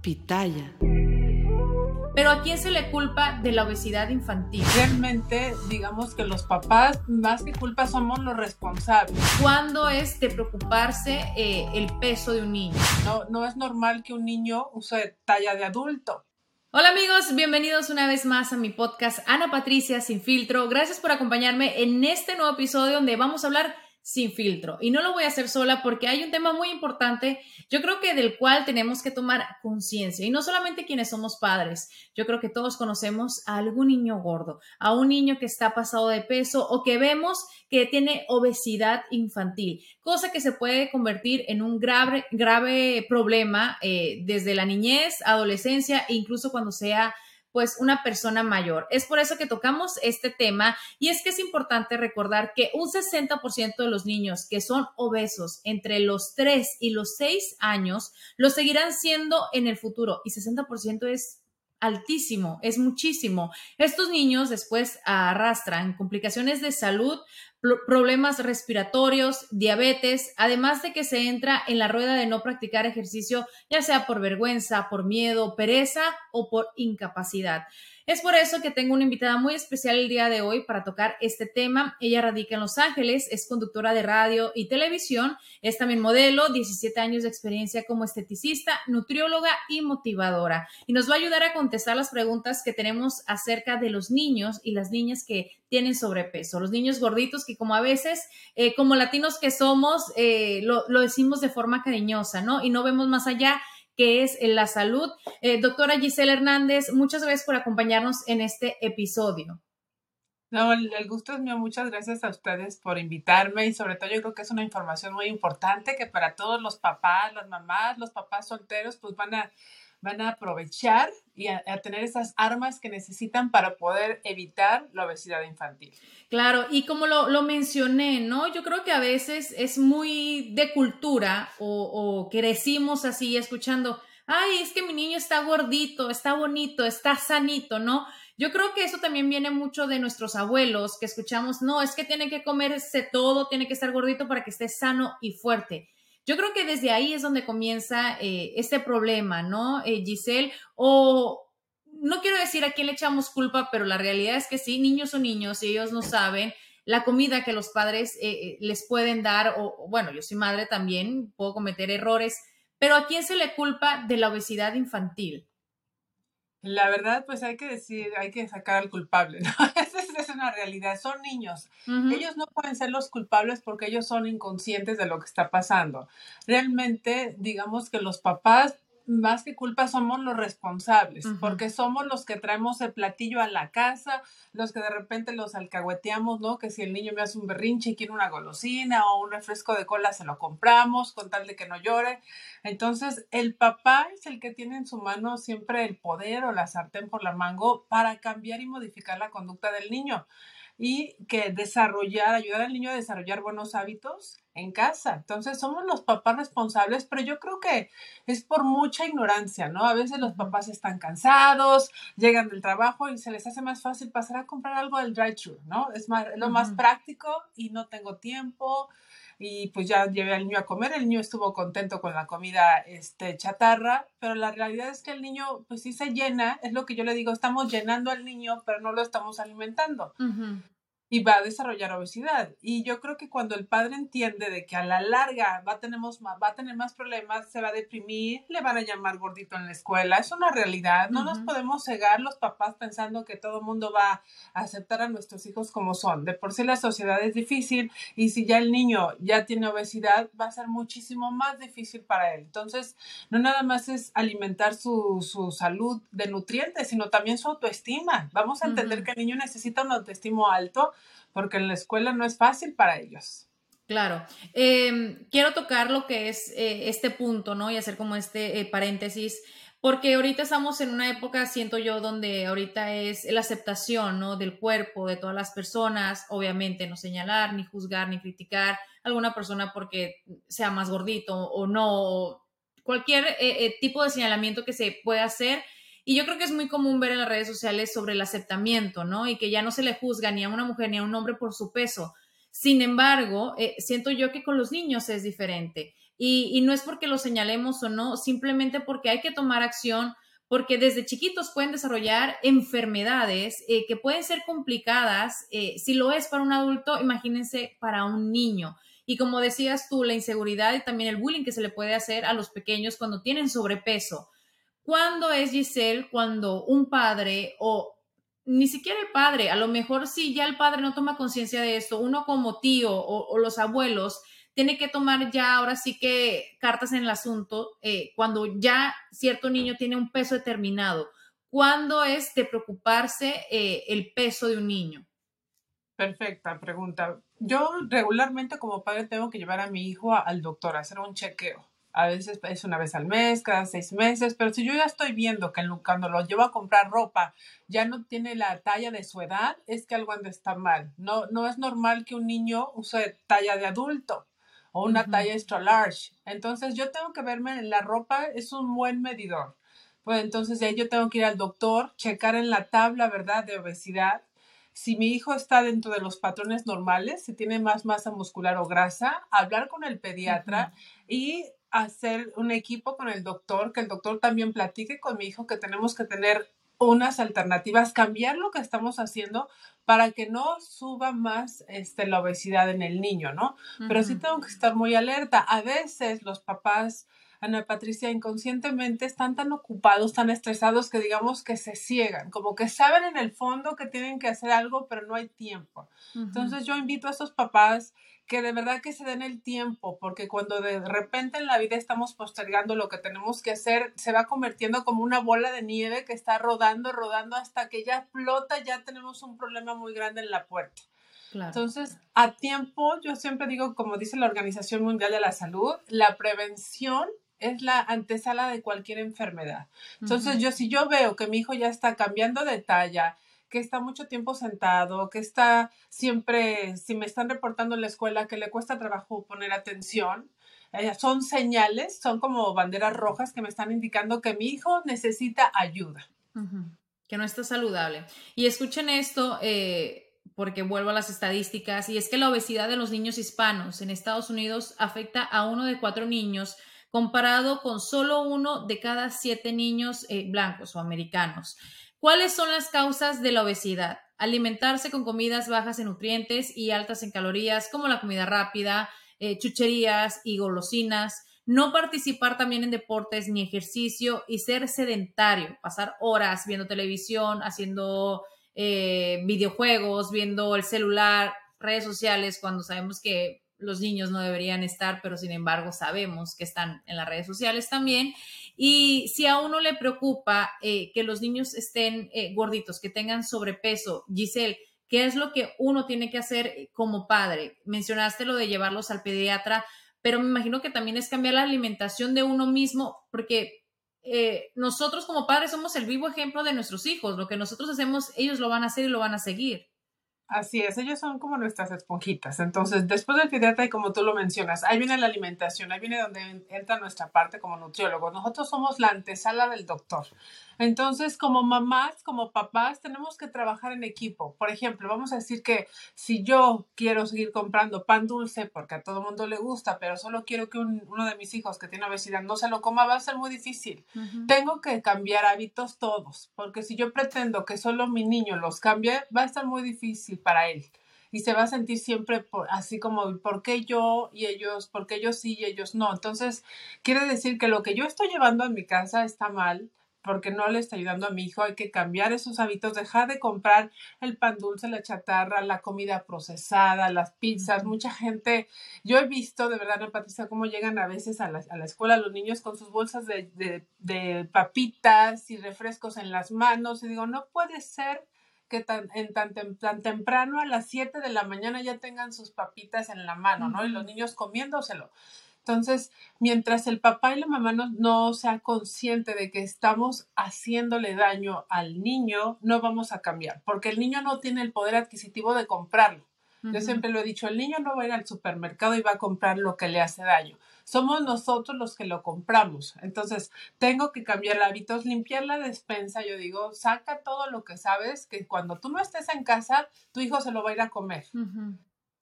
Pitaya. Pero ¿a quién se le culpa de la obesidad infantil? Realmente, digamos que los papás, más que culpa, somos los responsables. ¿Cuándo es de preocuparse eh, el peso de un niño? No, no es normal que un niño use talla de adulto. Hola amigos, bienvenidos una vez más a mi podcast Ana Patricia Sin Filtro. Gracias por acompañarme en este nuevo episodio donde vamos a hablar sin filtro. Y no lo voy a hacer sola porque hay un tema muy importante, yo creo que del cual tenemos que tomar conciencia. Y no solamente quienes somos padres, yo creo que todos conocemos a algún niño gordo, a un niño que está pasado de peso o que vemos que tiene obesidad infantil, cosa que se puede convertir en un grave, grave problema eh, desde la niñez, adolescencia e incluso cuando sea pues una persona mayor. Es por eso que tocamos este tema y es que es importante recordar que un 60% de los niños que son obesos entre los 3 y los 6 años lo seguirán siendo en el futuro y 60% es altísimo, es muchísimo. Estos niños después arrastran complicaciones de salud, problemas respiratorios, diabetes, además de que se entra en la rueda de no practicar ejercicio, ya sea por vergüenza, por miedo, pereza o por incapacidad. Es por eso que tengo una invitada muy especial el día de hoy para tocar este tema. Ella radica en Los Ángeles, es conductora de radio y televisión, es también modelo, 17 años de experiencia como esteticista, nutrióloga y motivadora. Y nos va a ayudar a contestar las preguntas que tenemos acerca de los niños y las niñas que tienen sobrepeso, los niños gorditos que como a veces, eh, como latinos que somos, eh, lo, lo decimos de forma cariñosa, ¿no? Y no vemos más allá que es la salud. Eh, doctora Giselle Hernández, muchas gracias por acompañarnos en este episodio. No, el, gusto es mío. Muchas gracias a ustedes por invitarme y sobre todo yo creo que es una información muy importante que para todos los papás, las mamás, los papás solteros, pues van a van a aprovechar y a, tener esas armas que necesitan para poder evitar la obesidad infantil. Claro, y como lo, lo mencioné, ¿no? Yo creo que a veces es muy de cultura o, o crecimos así escuchando, ay, es que mi niño está gordito, está bonito, está sanito, ¿no? Yo creo que eso también viene mucho de nuestros abuelos, que escuchamos, no, es que tiene que comerse todo, tiene que estar gordito para que esté sano y fuerte. Yo creo que desde ahí es donde comienza eh, este problema, ¿no, eh, Giselle? O no quiero decir a quién le echamos culpa, pero la realidad es que sí, niños son niños y ellos no saben la comida que los padres eh, les pueden dar, o bueno, yo soy madre también, puedo cometer errores, pero ¿a quién se le culpa de la obesidad infantil? La verdad, pues hay que decir, hay que sacar al culpable, ¿no? es una realidad. Son niños. Ellos no pueden ser los culpables porque ellos son inconscientes de lo que está pasando. Realmente, digamos que los papás más que culpa somos los responsables, porque somos los que traemos el platillo a la casa, los que de repente los alcahueteamos, ¿no? Que si el niño me hace un berrinche y quiere una golosina o un refresco de cola, se lo compramos con tal de que no llore. Entonces, el papá es el que tiene en su mano siempre el poder o la sartén por la mango para cambiar y modificar la conducta del niño y que desarrollar, ayudar al niño a desarrollar buenos hábitos en casa. Entonces somos los papás responsables, pero yo creo que es por mucha ignorancia, ¿no? A veces los papás están cansados, llegan del trabajo y se les hace más fácil pasar a comprar algo del drive-thru, ¿no? Es más, lo más práctico y no tengo tiempo y pues ya llevé al niño a comer, el niño estuvo contento con la comida este, chatarra, pero la realidad es que el niño pues sí se llena, es lo que yo le digo, estamos llenando al niño, pero no lo estamos alimentando. Y va a desarrollar obesidad. Y yo creo que cuando el padre entiende de que a la larga va a, tenemos, va a tener más problemas, se va a deprimir, le van a llamar gordito en la escuela, es una realidad. No nos podemos cegar los papás pensando que todo el mundo va a aceptar a nuestros hijos como son. De por sí la sociedad es difícil y si ya el niño ya tiene obesidad, va a ser muchísimo más difícil para él. Entonces, no nada más es alimentar su, su salud de nutrientes, sino también su autoestima. Vamos a entender que el niño necesita un autoestima alto porque en la escuela no es fácil para ellos. Claro. Em, quiero tocar lo que es eh, este punto, ¿no? Y hacer como este eh, paréntesis, porque ahorita estamos en una época, siento yo, donde ahorita es la aceptación, ¿no? Del cuerpo de todas las personas, obviamente no señalar, ni juzgar, ni criticar alguna persona porque sea más gordito o no, cualquier eh, tipo de señalamiento que se pueda hacer y yo creo que es muy común ver en las redes sociales sobre el aceptamiento, ¿no? Y que ya no se le juzga ni a una mujer ni a un hombre por su peso. Sin embargo, eh, siento yo que con los niños es diferente. Y, no es porque lo señalemos o no, simplemente porque hay que tomar acción, porque desde chiquitos pueden desarrollar enfermedades eh, que pueden ser complicadas. Eh, si lo es para un adulto, imagínense para un niño. Y como decías tú, la inseguridad y también el bullying que se le puede hacer a los pequeños cuando tienen sobrepeso. ¿Cuándo es Giselle cuando un padre o ni siquiera el padre, a lo mejor si ya el padre no toma conciencia de esto, uno como tío o, los abuelos tiene que tomar ya ahora sí que cartas en el asunto eh, cuando ya cierto niño tiene un peso determinado. ¿Cuándo es de preocuparse eh, el peso de un niño? Perfecta pregunta. Yo regularmente como padre tengo que llevar a mi hijo al doctor a hacer un chequeo a veces es una vez al mes, cada seis meses, pero si yo ya estoy viendo que cuando lo llevo a comprar ropa ya no tiene la talla de su edad, es que algo anda está mal. No, no es normal que un niño use talla de adulto o una talla extra large. Entonces yo tengo que verme en la ropa, es un buen medidor. Pues entonces ya yo tengo que ir al doctor, checar en la tabla, ¿verdad?, de obesidad. Si mi hijo está dentro de los patrones normales, si tiene más masa muscular o grasa, hablar con el pediatra y hacer un equipo con el doctor, que el doctor también platique con mi hijo que tenemos que tener unas alternativas, cambiar lo que estamos haciendo para que no suba más este, la obesidad en el niño, ¿no? Pero sí tengo que estar muy alerta. A veces los papás Ana Patricia, inconscientemente están tan ocupados, tan estresados que digamos que se ciegan, como que saben en el fondo que tienen que hacer algo, pero no hay tiempo. Entonces yo invito a esos papás que de verdad que se den el tiempo, porque cuando de repente en la vida estamos postergando lo que tenemos que hacer, se va convirtiendo como una bola de nieve que está rodando, rodando hasta que ya flota, ya tenemos un problema muy grande en la puerta. Entonces, a tiempo, yo siempre digo, como dice la Organización Mundial de la Salud, la prevención es la antesala de cualquier enfermedad. Entonces, yo si yo veo que mi hijo ya está cambiando de talla, que está mucho tiempo sentado, que está siempre, si me están reportando en la escuela que le cuesta trabajo poner atención, eh, son señales, son como banderas rojas que me están indicando que mi hijo necesita ayuda. Que no está saludable. Y escuchen esto, eh, porque vuelvo a las estadísticas, y es que la obesidad de los niños hispanos en Estados Unidos afecta a uno de cuatro niños comparado con solo uno de cada siete niños eh, blancos o americanos. ¿Cuáles son las causas de la obesidad? Alimentarse con comidas bajas en nutrientes y altas en calorías, como la comida rápida, eh, chucherías y golosinas. No participar también en deportes ni ejercicio y ser sedentario, pasar horas viendo televisión, haciendo eh, videojuegos, viendo el celular, redes sociales, cuando sabemos que los niños no deberían estar, pero sin embargo sabemos que están en las redes sociales también. Y si a uno le preocupa eh, que los niños estén eh, gorditos, que tengan sobrepeso, Giselle, ¿qué es lo que uno tiene que hacer como padre? Mencionaste lo de llevarlos al pediatra, pero me imagino que también es cambiar la alimentación de uno mismo, porque eh, nosotros como padres somos el vivo ejemplo de nuestros hijos. Lo que nosotros hacemos, ellos lo van a hacer y lo van a seguir. Así es, ellos son como nuestras esponjitas. Entonces, después del pediatra, y como tú lo mencionas, ahí viene la alimentación, ahí viene donde entra nuestra parte como nutriólogos. Nosotros somos la antesala del doctor. Entonces, como mamás, como papás, tenemos que trabajar en equipo. Por ejemplo, vamos a decir que si yo quiero seguir comprando pan dulce porque a todo mundo le gusta, pero solo quiero que uno de mis hijos que tiene obesidad no se lo coma, va a ser muy difícil. Tengo que cambiar hábitos todos, porque si yo pretendo que solo mi niño los cambie, va a estar muy difícil para él. y se va a sentir siempre así como, ¿por qué yo y ellos, por qué ellos sí y ellos no? Entonces, quiere decir que lo que yo estoy llevando a mi casa está mal porque no le está ayudando a mi hijo. Hay que cambiar esos hábitos, dejar de comprar el pan dulce, la chatarra, la comida procesada, las pizzas. Mucha gente, yo he visto de verdad, ¿no, Patricia, cómo llegan a veces a la, a la escuela los niños con sus bolsas de, de, de, papitas y refrescos en las manos. Y digo, no puede ser que tan, en tan, tan temprano a las 7 de la mañana ya tengan sus papitas en la mano, ¿no? Y los niños comiéndoselo. Entonces, mientras el papá y la mamá no, no sea consciente de que estamos haciéndole daño al niño, no vamos a cambiar, porque el niño no tiene el poder adquisitivo de comprarlo. Yo siempre lo he dicho, el niño no va a ir al supermercado y va a comprar lo que le hace daño. Somos nosotros los que lo compramos. Entonces, tengo que cambiar hábitos, limpiar la despensa. Yo digo, saca todo lo que sabes, que cuando tú no estés en casa, tu hijo se lo va a ir a comer.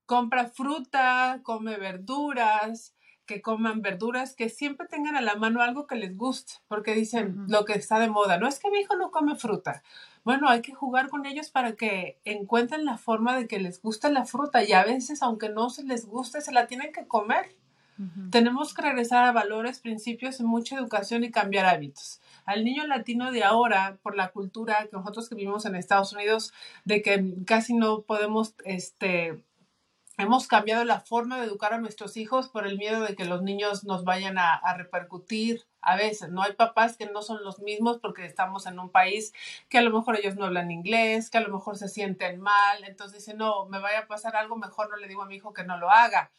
Compra fruta, come verduras, que coman verduras, que siempre tengan a la mano algo que les guste, porque dicen lo que está de moda. No es que mi hijo no come fruta. Bueno, hay que jugar con ellos para que encuentren la forma de que les guste la fruta y a veces, aunque no se les guste, se la tienen que comer. Tenemos que regresar a valores, principios y mucha educación y cambiar hábitos. Al niño latino de ahora, por la cultura que nosotros que vivimos en Estados Unidos, de que casi no podemos este, hemos cambiado la forma de educar a nuestros hijos por el miedo de que los niños nos vayan a, repercutir. A veces, no hay papás que no son los mismos porque estamos en un país que a lo mejor ellos no hablan inglés, que a lo mejor se sienten mal, entonces dicen, no, me vaya a pasar algo, mejor no le digo a mi hijo que no lo haga.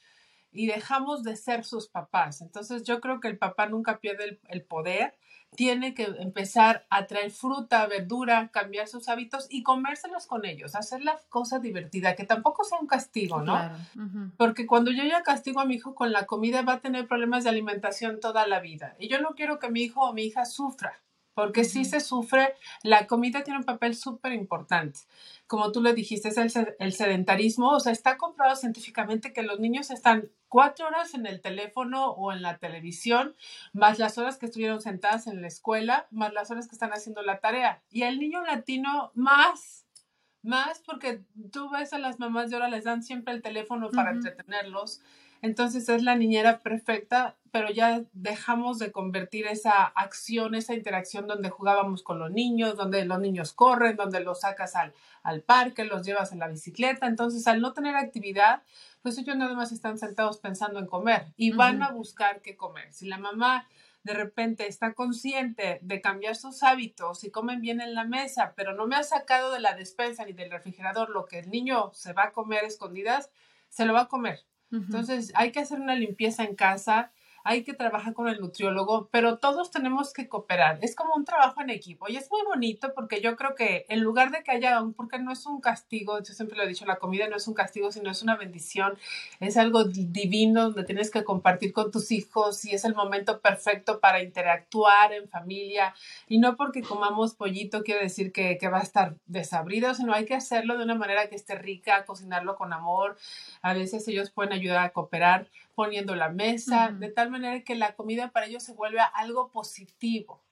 Y dejamos de ser sus papás. Entonces yo creo que el papá nunca pierde el poder tiene que empezar a traer fruta, verdura, cambiar sus hábitos y comérselos con ellos, hacer la cosa divertida, que tampoco sea un castigo, ¿no? Porque cuando yo ya castigo a mi hijo con la comida va a tener problemas de alimentación toda la vida. Y yo no quiero que mi hijo o mi hija sufra porque si se sufre, la comida tiene un papel súper importante. Como tú le dijiste, es el, sedentarismo, o sea, está comprobado científicamente que los niños están cuatro horas en el teléfono o en la televisión, más las horas que estuvieron sentadas en la escuela, más las horas que están haciendo la tarea. Y el niño latino más más porque tú ves a las mamás de ahora les dan siempre el teléfono para entretenerlos entonces es la niñera perfecta, pero ya dejamos de convertir esa acción, esa interacción donde jugábamos con los niños, donde los niños corren, donde los sacas al, al parque, los llevas en la bicicleta. Entonces, al no tener actividad, pues ellos nada más están sentados pensando en comer y van a buscar qué comer. Si la mamá de repente está consciente de cambiar sus hábitos y comen bien en la mesa, pero no me ha sacado de la despensa ni del refrigerador lo que el niño se va a comer escondidas, se lo va a comer. Entonces hay que hacer una limpieza en casa hay que trabajar con el nutriólogo, pero todos tenemos que cooperar. Es como un trabajo en equipo y es muy bonito porque yo creo que en lugar de que haya un, porque no es un castigo, yo siempre lo he dicho, la comida no es un castigo, sino es una bendición, es algo divino donde tienes que compartir con tus hijos y es el momento perfecto para interactuar en familia y no porque comamos pollito quiere decir que, va a estar desabrido, sino hay que hacerlo de una manera que esté rica, cocinarlo con amor. A veces ellos pueden ayudar a cooperar poniendo la mesa, de tal manera que la comida para ellos se vuelva algo positivo.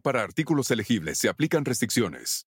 para artículos elegibles. Se aplican restricciones.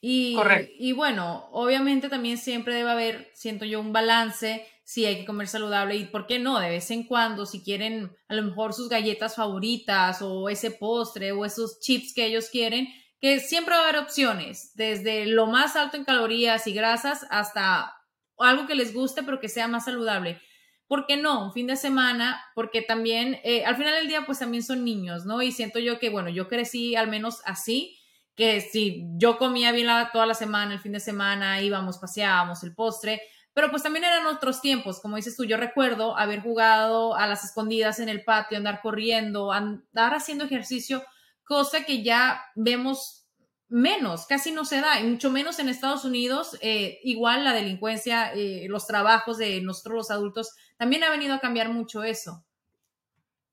Y, y bueno, obviamente también siempre debe haber, siento yo, un balance si hay que comer saludable y por qué no, de vez en cuando, si quieren a lo mejor sus galletas favoritas o ese postre o esos chips que ellos quieren, que siempre va a haber opciones, desde lo más alto en calorías y grasas hasta algo que les guste, pero que sea más saludable. ¿Por qué no? Un fin de semana, porque también, eh, al final del día, pues también son niños, ¿no? Y siento yo que, bueno, yo crecí al menos así, que si yo comía bien toda la semana, el fin de semana, íbamos, paseábamos, el postre, pero pues también eran otros tiempos, como dices tú, yo recuerdo haber jugado a las escondidas en el patio, andar corriendo, andar haciendo ejercicio, cosa que ya vemos menos, casi no se da, y mucho menos en Estados Unidos. Eh, igual la delincuencia, eh, los trabajos de nosotros los adultos, también ha venido a cambiar mucho eso.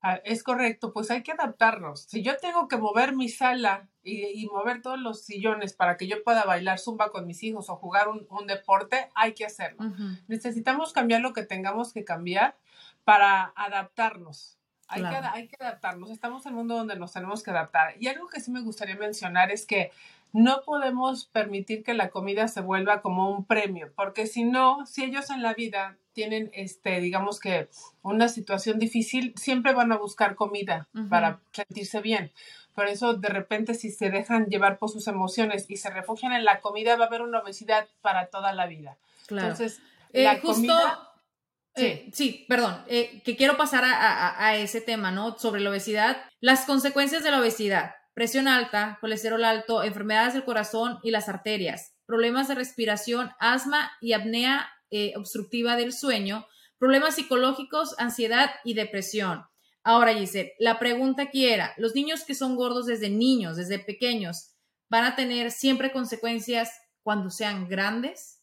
Ah, es correcto, pues hay que adaptarnos. Si yo tengo que mover mi sala y, mover todos los sillones para que yo pueda bailar zumba con mis hijos o jugar un, deporte, hay que hacerlo. Necesitamos cambiar lo que tengamos que cambiar para adaptarnos. Hay, que, hay que adaptarnos. Estamos en un mundo donde nos tenemos que adaptar. Y algo que sí me gustaría mencionar es que no podemos permitir que la comida se vuelva como un premio, porque si no, si ellos en la vida tienen, este, digamos que una situación difícil, siempre van a buscar comida para sentirse bien. Por eso, de repente, si se dejan llevar por sus emociones y se refugian en la comida, va a haber una obesidad para toda la vida. Entonces, eh, la comida... Eh, sí. perdón, eh, que quiero pasar a, ese tema, ¿no? Sobre la obesidad. Las consecuencias de la obesidad, presión alta, colesterol alto, enfermedades del corazón y las arterias, problemas de respiración, asma y apnea obstructiva del sueño, problemas psicológicos, ansiedad y depresión. Ahora, dice, la pregunta aquí era, ¿los niños que son gordos desde niños, desde pequeños, van a tener siempre consecuencias cuando sean grandes?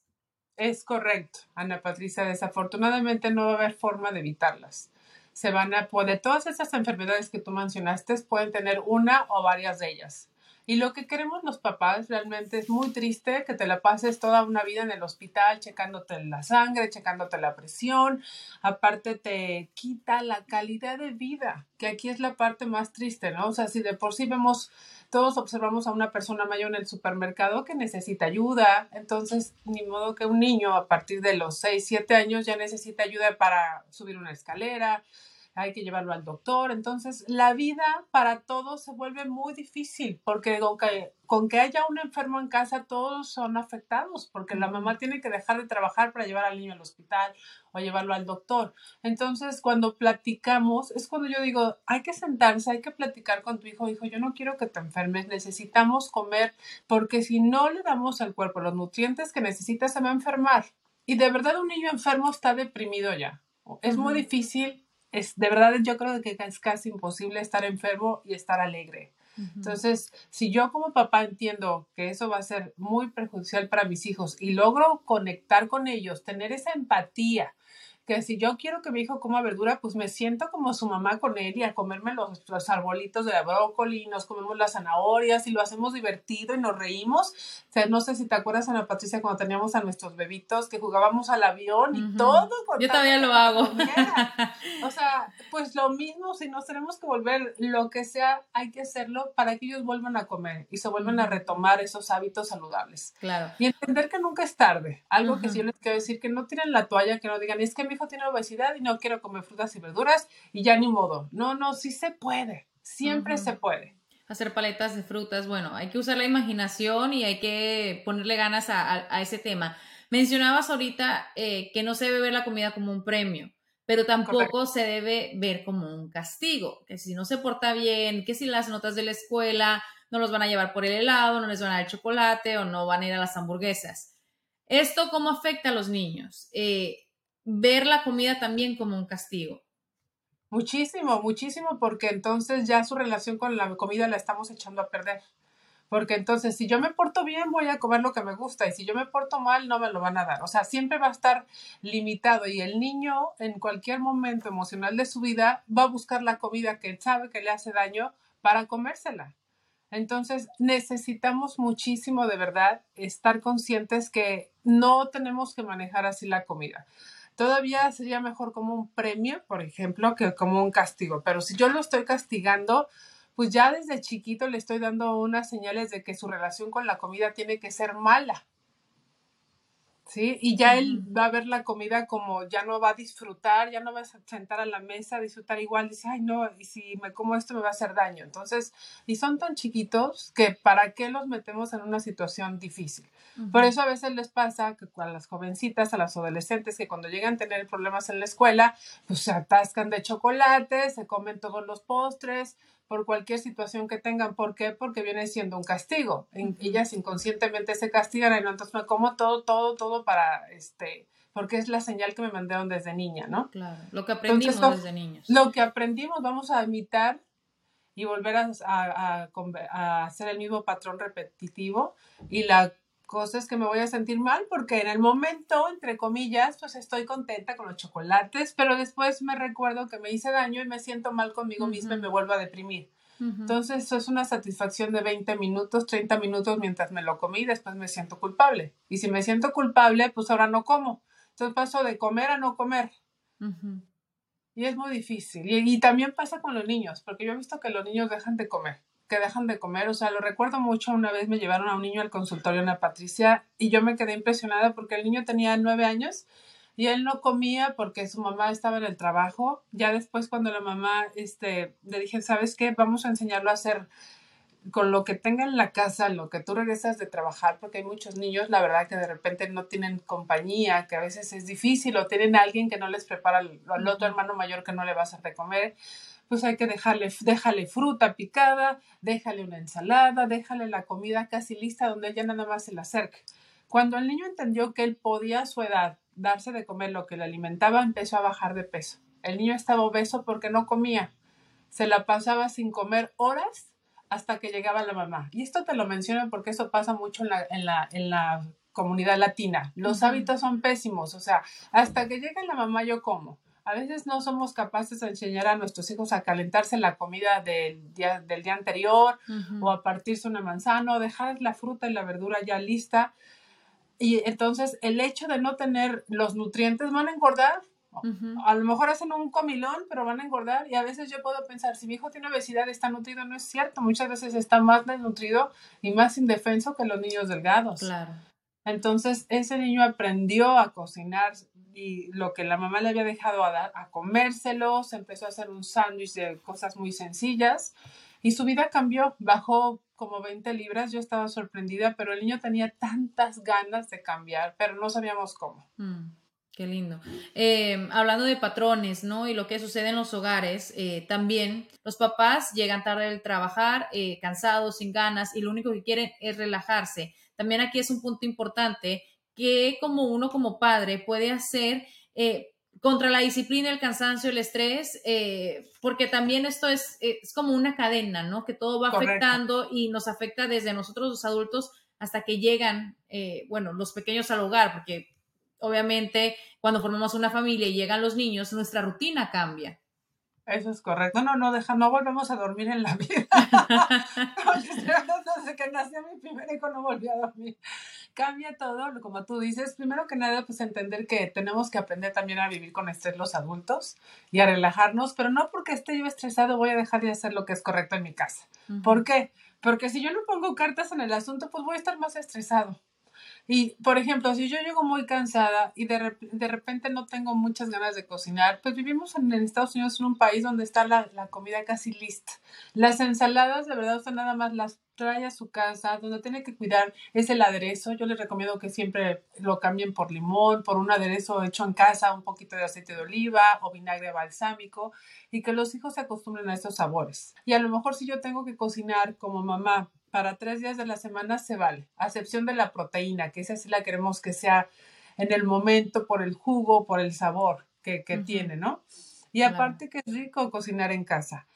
Es correcto, Ana Patricia. Desafortunadamente no va a haber forma de evitarlas. Se van a poder, todas esas enfermedades que tú mencionaste pueden tener una o varias de ellas. Y lo que queremos los papás realmente es muy triste que te la pases toda una vida en el hospital checándote la sangre, checándote la presión. Aparte te quita la calidad de vida, que aquí es la parte más triste, ¿no? O sea, si de por sí vemos, todos observamos a una persona mayor en el supermercado que necesita ayuda, entonces ni modo que un niño a partir de los 6, 7 años ya necesita ayuda para subir una escalera, hay que llevarlo al doctor. Entonces, la vida para todos se vuelve muy difícil porque con que, con que haya un enfermo en casa, todos son afectados porque la mamá tiene que dejar de trabajar para llevar al niño al hospital o llevarlo al doctor. Entonces, cuando platicamos, es cuando yo digo, hay que sentarse, hay que platicar con tu hijo, hijo, yo no quiero que te enfermes, necesitamos comer porque si no le damos al cuerpo los nutrientes que necesita, se va a enfermar. Y de verdad un niño enfermo está deprimido ya. Es muy difícil es de verdad yo creo que es casi imposible estar enfermo y estar alegre. Entonces, si yo como papá entiendo que eso va a ser muy perjudicial para mis hijos y logro conectar con ellos, tener esa empatía, que si yo quiero que mi hijo coma verdura, pues me siento como su mamá con él y a comerme los, los arbolitos de brócoli, nos comemos las zanahorias y lo hacemos divertido y nos reímos. O sea, no sé si te acuerdas, Ana Patricia, cuando teníamos a nuestros bebitos que jugábamos al avión y todo. yo todavía lo hago. o sea, pues lo mismo, si nos tenemos que volver lo que sea, hay que hacerlo para que ellos vuelvan a comer y se vuelvan a retomar esos hábitos saludables. Claro. Y entender que nunca es tarde. Algo que sí yo les quiero decir, que no tiren la toalla, que no digan, es que mi tiene obesidad y no quiero comer frutas y verduras y ya ni modo. No, no, sí se puede. Siempre se puede. Hacer paletas de frutas, bueno, hay que usar la imaginación y hay que ponerle ganas a, ese tema. Mencionabas ahorita eh, que no se debe ver la comida como un premio, pero tampoco se debe ver como un castigo, que si no se porta bien, que si las notas de la escuela no los van a llevar por el helado, no les van a dar chocolate o no van a ir a las hamburguesas. ¿Esto cómo afecta a los niños? Eh, ver la comida también como un castigo. Muchísimo, muchísimo, porque entonces ya su relación con la comida la estamos echando a perder. Porque entonces, si yo me porto bien, voy a comer lo que me gusta, y si yo me porto mal, no me lo van a dar. O sea, siempre va a estar limitado, y el niño, en cualquier momento emocional de su vida, va a buscar la comida que sabe que le hace daño para comérsela. Entonces, necesitamos muchísimo, de verdad, estar conscientes que no tenemos que manejar así la comida todavía sería mejor como un premio, por ejemplo, que como un castigo. Pero si yo lo estoy castigando, pues ya desde chiquito le estoy dando unas señales de que su relación con la comida tiene que ser mala. ¿Sí? Y ya él va a ver la comida como ya no va a disfrutar, ya no va a sentar a la mesa a disfrutar igual, dice, ay no, y si me como esto me va a hacer daño. Entonces, y son tan chiquitos que para qué los metemos en una situación difícil. Por eso a veces les pasa que a las jovencitas, a las adolescentes, que cuando llegan a tener problemas en la escuela, pues se atascan de chocolate, se comen todos los postres, por cualquier situación que tengan. ¿Por qué? Porque viene siendo un castigo. Ellas inconscientemente se castigan y no, entonces me como todo, todo, todo para, este, porque es la señal que me mandaron desde niña, ¿no? Claro, lo que aprendimos desde niños. Lo que aprendimos vamos a imitar y volver a, a, a, hacer el mismo patrón repetitivo y la cosas que me voy a sentir mal porque en el momento, entre comillas, pues estoy contenta con los chocolates, pero después me recuerdo que me hice daño y me siento mal conmigo misma y me vuelvo a deprimir. Entonces, eso es una satisfacción de 20 minutos, 30 minutos mientras me lo comí y después me siento culpable. Y si me siento culpable, pues ahora no como. Entonces paso de comer a no comer. Y es muy difícil. y, también pasa con los niños, porque yo he visto que los niños dejan de comer que dejan de comer. O sea, lo recuerdo mucho. Una vez me llevaron a un niño al consultorio, Ana Patricia, y yo me quedé impresionada porque el niño tenía nueve años y él no comía porque su mamá estaba en el trabajo. Ya después, cuando la mamá, este, le dije, ¿sabes qué? Vamos a enseñarlo a hacer con lo que tenga en la casa, lo que tú regresas de trabajar, porque hay muchos niños, la verdad, que de repente no tienen compañía, que a veces es difícil, o tienen a alguien que no les prepara, al otro hermano mayor que no le vas a hacer de comer pues hay que dejarle, déjale fruta picada, déjale una ensalada, déjale la comida casi lista donde ella nada más se la acerque. Cuando el niño entendió que él podía a su edad darse de comer lo que le alimentaba, empezó a bajar de peso. El niño estaba obeso porque no comía. Se la pasaba sin comer horas hasta que llegaba la mamá. Y esto te lo menciono porque eso pasa mucho en la, en la, en la comunidad latina. Los hábitos son pésimos. O sea, hasta que llega la mamá yo como a veces no somos capaces de enseñar a nuestros hijos a calentarse la comida del día, del día anterior o a partirse una manzana o dejar la fruta y la verdura ya lista. Y entonces el hecho de no tener los nutrientes van a engordar. A lo mejor hacen un comilón, pero van a engordar. Y a veces yo puedo pensar, si mi hijo tiene obesidad, está nutrido. No es cierto. Muchas veces está más desnutrido y más indefenso que los niños delgados. Claro. Entonces ese niño aprendió a cocinar y lo que la mamá le había dejado a, dar, a comérselo, se empezó a hacer un sándwich de cosas muy sencillas y su vida cambió, bajó como 20 libras, yo estaba sorprendida, pero el niño tenía tantas ganas de cambiar, pero no sabíamos cómo. Mm, qué lindo. Eh, hablando de patrones, ¿no? Y lo que sucede en los hogares, eh, también los papás llegan tarde del trabajar, eh, cansados, sin ganas, y lo único que quieren es relajarse. También aquí es un punto importante que como uno como padre puede hacer eh, contra la disciplina, el cansancio, el estrés, eh, porque también esto es, es, como una cadena, ¿no? Que todo va afectando y nos afecta desde nosotros los adultos hasta que llegan, eh, bueno, los pequeños al hogar, porque obviamente cuando formamos una familia y llegan los niños, nuestra rutina cambia. Eso es correcto. No, no, deja, no volvemos a dormir en la vida. Desde que nació mi primer hijo no volví a dormir. Cambia todo, como tú dices. Primero que nada, pues entender que tenemos que aprender también a vivir con estrés los adultos y a relajarnos, pero no porque esté yo estresado voy a dejar de hacer lo que es correcto en mi casa. ¿Por qué? Porque si yo no pongo cartas en el asunto, pues voy a estar más estresado. Y, por ejemplo, si yo llego muy cansada y de, de repente no tengo muchas ganas de cocinar, pues vivimos en, Estados Unidos, en un país donde está la, la, comida casi lista. Las ensaladas, de verdad, usted nada más las trae a su casa, donde tiene que cuidar es el aderezo. Yo les recomiendo que siempre lo cambien por limón, por un aderezo hecho en casa, un poquito de aceite de oliva o vinagre balsámico y que los hijos se acostumbren a estos sabores. Y a lo mejor si yo tengo que cocinar como mamá para tres días de la semana se vale, a excepción de la proteína, que esa sí la queremos que sea en el momento por el jugo, por el sabor que, tiene, ¿no? Y aparte que es rico cocinar en casa.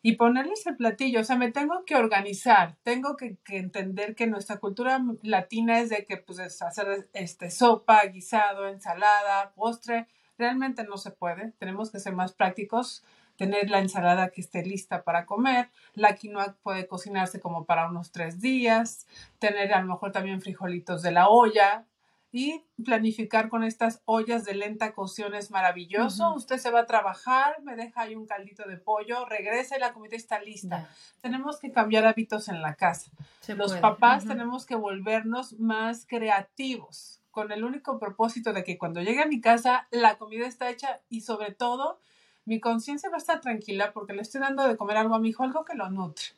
Y ponerles el platillo, o sea, me tengo que organizar, tengo que, entender que nuestra cultura latina es de que pues hacer este sopa, guisado, ensalada, postre, realmente no se puede, tenemos que ser más prácticos tener la ensalada que esté lista para comer, la quinoa puede cocinarse como para unos tres días, tener a lo mejor también frijolitos de la olla y planificar con estas ollas de lenta cocción es maravilloso. Usted se va a trabajar, me deja ahí un caldito de pollo, regresa y la comida está lista. Tenemos que cambiar hábitos en la casa. Los papás tenemos que volvernos más creativos con el único propósito de que cuando llegue a mi casa la comida está hecha y sobre todo mi conciencia va a estar tranquila porque le estoy dando de comer algo a mi hijo, algo que lo nutre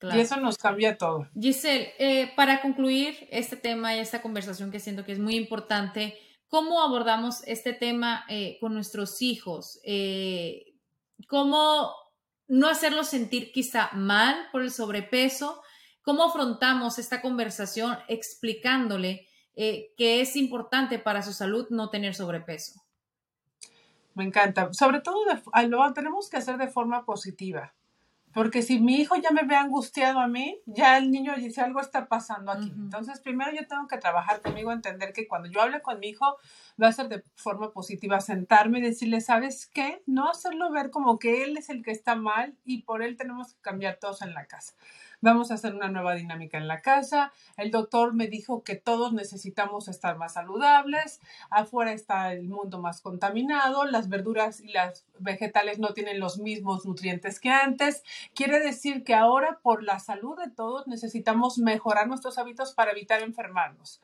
Y eso nos cambia todo. Giselle, eh, para concluir este tema y esta conversación que siento que es muy importante, ¿cómo abordamos este tema eh, con nuestros hijos? Eh, ¿Cómo no hacerlos sentir quizá mal por el sobrepeso? ¿Cómo afrontamos esta conversación explicándole que es importante para su salud no tener sobrepeso? Me encanta. Sobre todo lo tenemos que hacer de forma positiva. Porque si mi hijo ya me ve angustiado a mí, ya el niño dice algo está pasando aquí. Entonces, primero yo tengo que trabajar conmigo, entender que cuando yo hable con mi hijo, va a ser de forma positiva, sentarme y decirle, ¿sabes qué? No hacerlo ver como que él es el que está mal y por él tenemos que cambiar todos en la casa vamos a hacer una nueva dinámica en la casa. El doctor me dijo que todos necesitamos estar más saludables. Afuera está el mundo más contaminado. Las verduras y las vegetales no tienen los mismos nutrientes que antes. Quiere decir que ahora por la salud de todos necesitamos mejorar nuestros hábitos para evitar enfermarnos.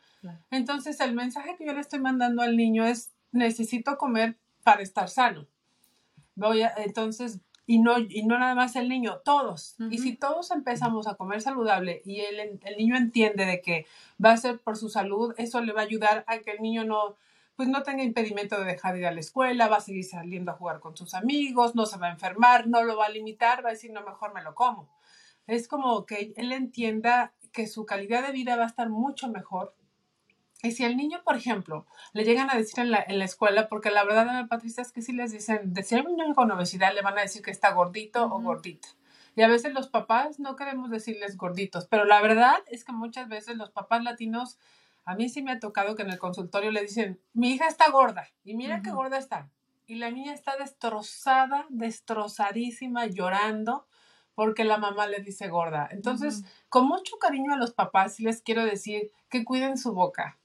Entonces el mensaje que yo le estoy mandando al niño es necesito comer para estar sano. Voy a, entonces y no, y no nada más el niño, todos. Y si todos empezamos a comer saludable y el, el, niño entiende de que va a ser por su salud, eso le va a ayudar a que el niño no, pues no tenga impedimento de dejar de ir a la escuela, va a seguir saliendo a jugar con sus amigos, no se va a enfermar, no lo va a limitar, va a decir, no, mejor me lo como. Es como que él entienda que su calidad de vida va a estar mucho mejor y si al niño, por ejemplo, le llegan a decir en la, en la escuela, porque la verdad, Ana Patricia, es que si les dicen, de si hay un niño con obesidad, le van a decir que está gordito o gordita. Y a veces los papás no queremos decirles gorditos, pero la verdad es que muchas veces los papás latinos, a mí sí me ha tocado que en el consultorio le dicen, mi hija está gorda, y mira qué gorda está. Y la niña está destrozada, destrozadísima, llorando, porque la mamá le dice gorda. Entonces, con mucho cariño a los papás, les quiero decir que cuiden su boca,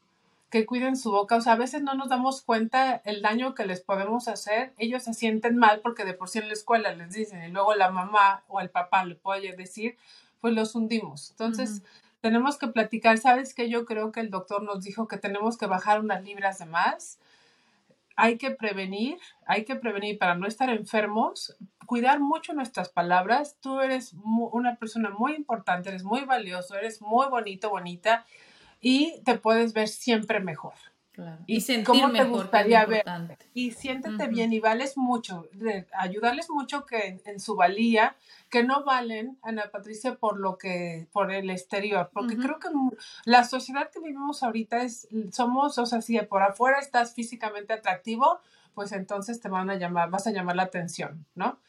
que cuiden su boca. O sea, a veces no nos damos cuenta el daño que les podemos hacer. Ellos se sienten mal porque de por sí en la escuela les dicen y luego la mamá o el papá le puede decir, pues los hundimos. Entonces, tenemos que platicar. ¿Sabes que Yo creo que el doctor nos dijo que tenemos que bajar unas libras de más. Hay que prevenir, hay que prevenir para no estar enfermos, cuidar mucho nuestras palabras. Tú eres una persona muy importante, eres muy valioso, eres muy bonito, bonita y te puedes ver siempre mejor. Y, sentir cómo te gustaría ver. Y siéntete bien y vales mucho. ayudarles mucho que en, su valía, que no valen, Ana Patricia, por lo que, por el exterior. Porque creo que la sociedad que vivimos ahorita es, somos, o sea, si por afuera estás físicamente atractivo, pues entonces te van a llamar, vas a llamar la atención, ¿no?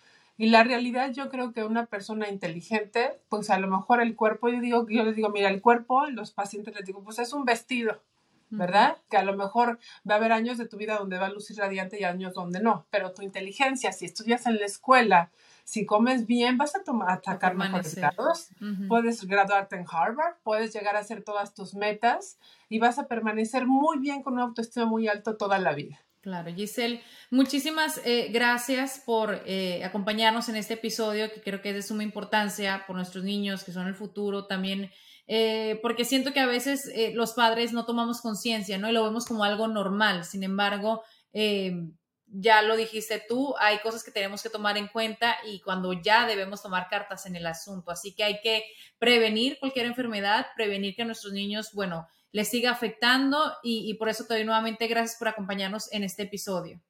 Y la realidad, yo creo que una persona inteligente, pues a lo mejor el cuerpo, yo digo, yo les digo, mira, el cuerpo, los pacientes les digo, pues es un vestido, ¿verdad? Que a lo mejor va a haber años de tu vida donde va a lucir radiante y años donde no, pero tu inteligencia, si estudias en la escuela, si comes bien, vas a, tomar, a sacar mejores puedes graduarte en Harvard, puedes llegar a hacer todas tus metas y vas a permanecer muy bien con un autoestima muy alto toda la vida. Claro, Giselle, muchísimas eh, gracias por eh, acompañarnos en este episodio que creo que es de suma importancia por nuestros niños que son el futuro también, eh, porque siento que a veces los padres no tomamos conciencia, ¿no? Y lo vemos como algo normal, sin embargo, ya lo dijiste tú, hay cosas que tenemos que tomar en cuenta y cuando ya debemos tomar cartas en el asunto. Así que hay que prevenir cualquier enfermedad, prevenir que nuestros niños, bueno, les siga afectando y, por eso te doy nuevamente gracias por acompañarnos en este episodio.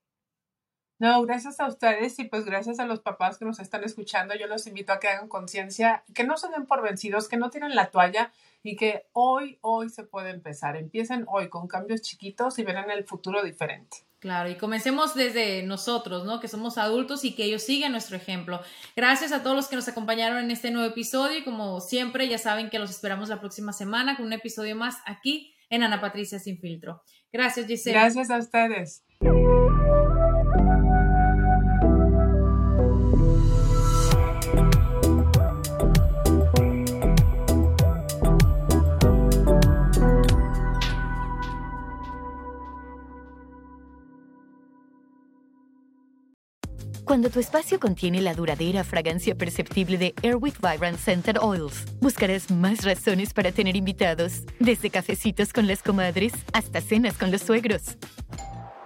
No, gracias a ustedes y pues gracias a los papás que nos están escuchando. Yo los invito a que hagan conciencia, que no se den por vencidos, que no tienen la toalla y que hoy, hoy se puede empezar. Empiecen hoy con cambios chiquitos y verán el futuro diferente. Claro, y comencemos desde nosotros, ¿no? Que somos adultos y que ellos sigan nuestro ejemplo. Gracias a todos los que nos acompañaron en este nuevo episodio y como siempre ya saben que los esperamos la próxima semana con un episodio más aquí en Ana Patricia Sin Filtro. Gracias, Giselle. Gracias a ustedes. Cuando tu espacio contiene la duradera fragancia perceptible de Airwick Vibrant Scented Oils, buscarás más razones para tener invitados, desde cafecitos con las comadres hasta cenas con los suegros.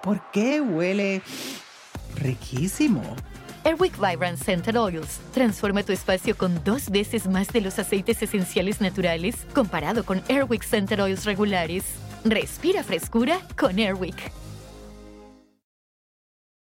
¿Por qué huele riquísimo? Airwick Vibrant Scented Oils transforma tu espacio con dos veces más de los aceites esenciales naturales comparado con Airwick Scented Oils regulares. Respira frescura con Airwick.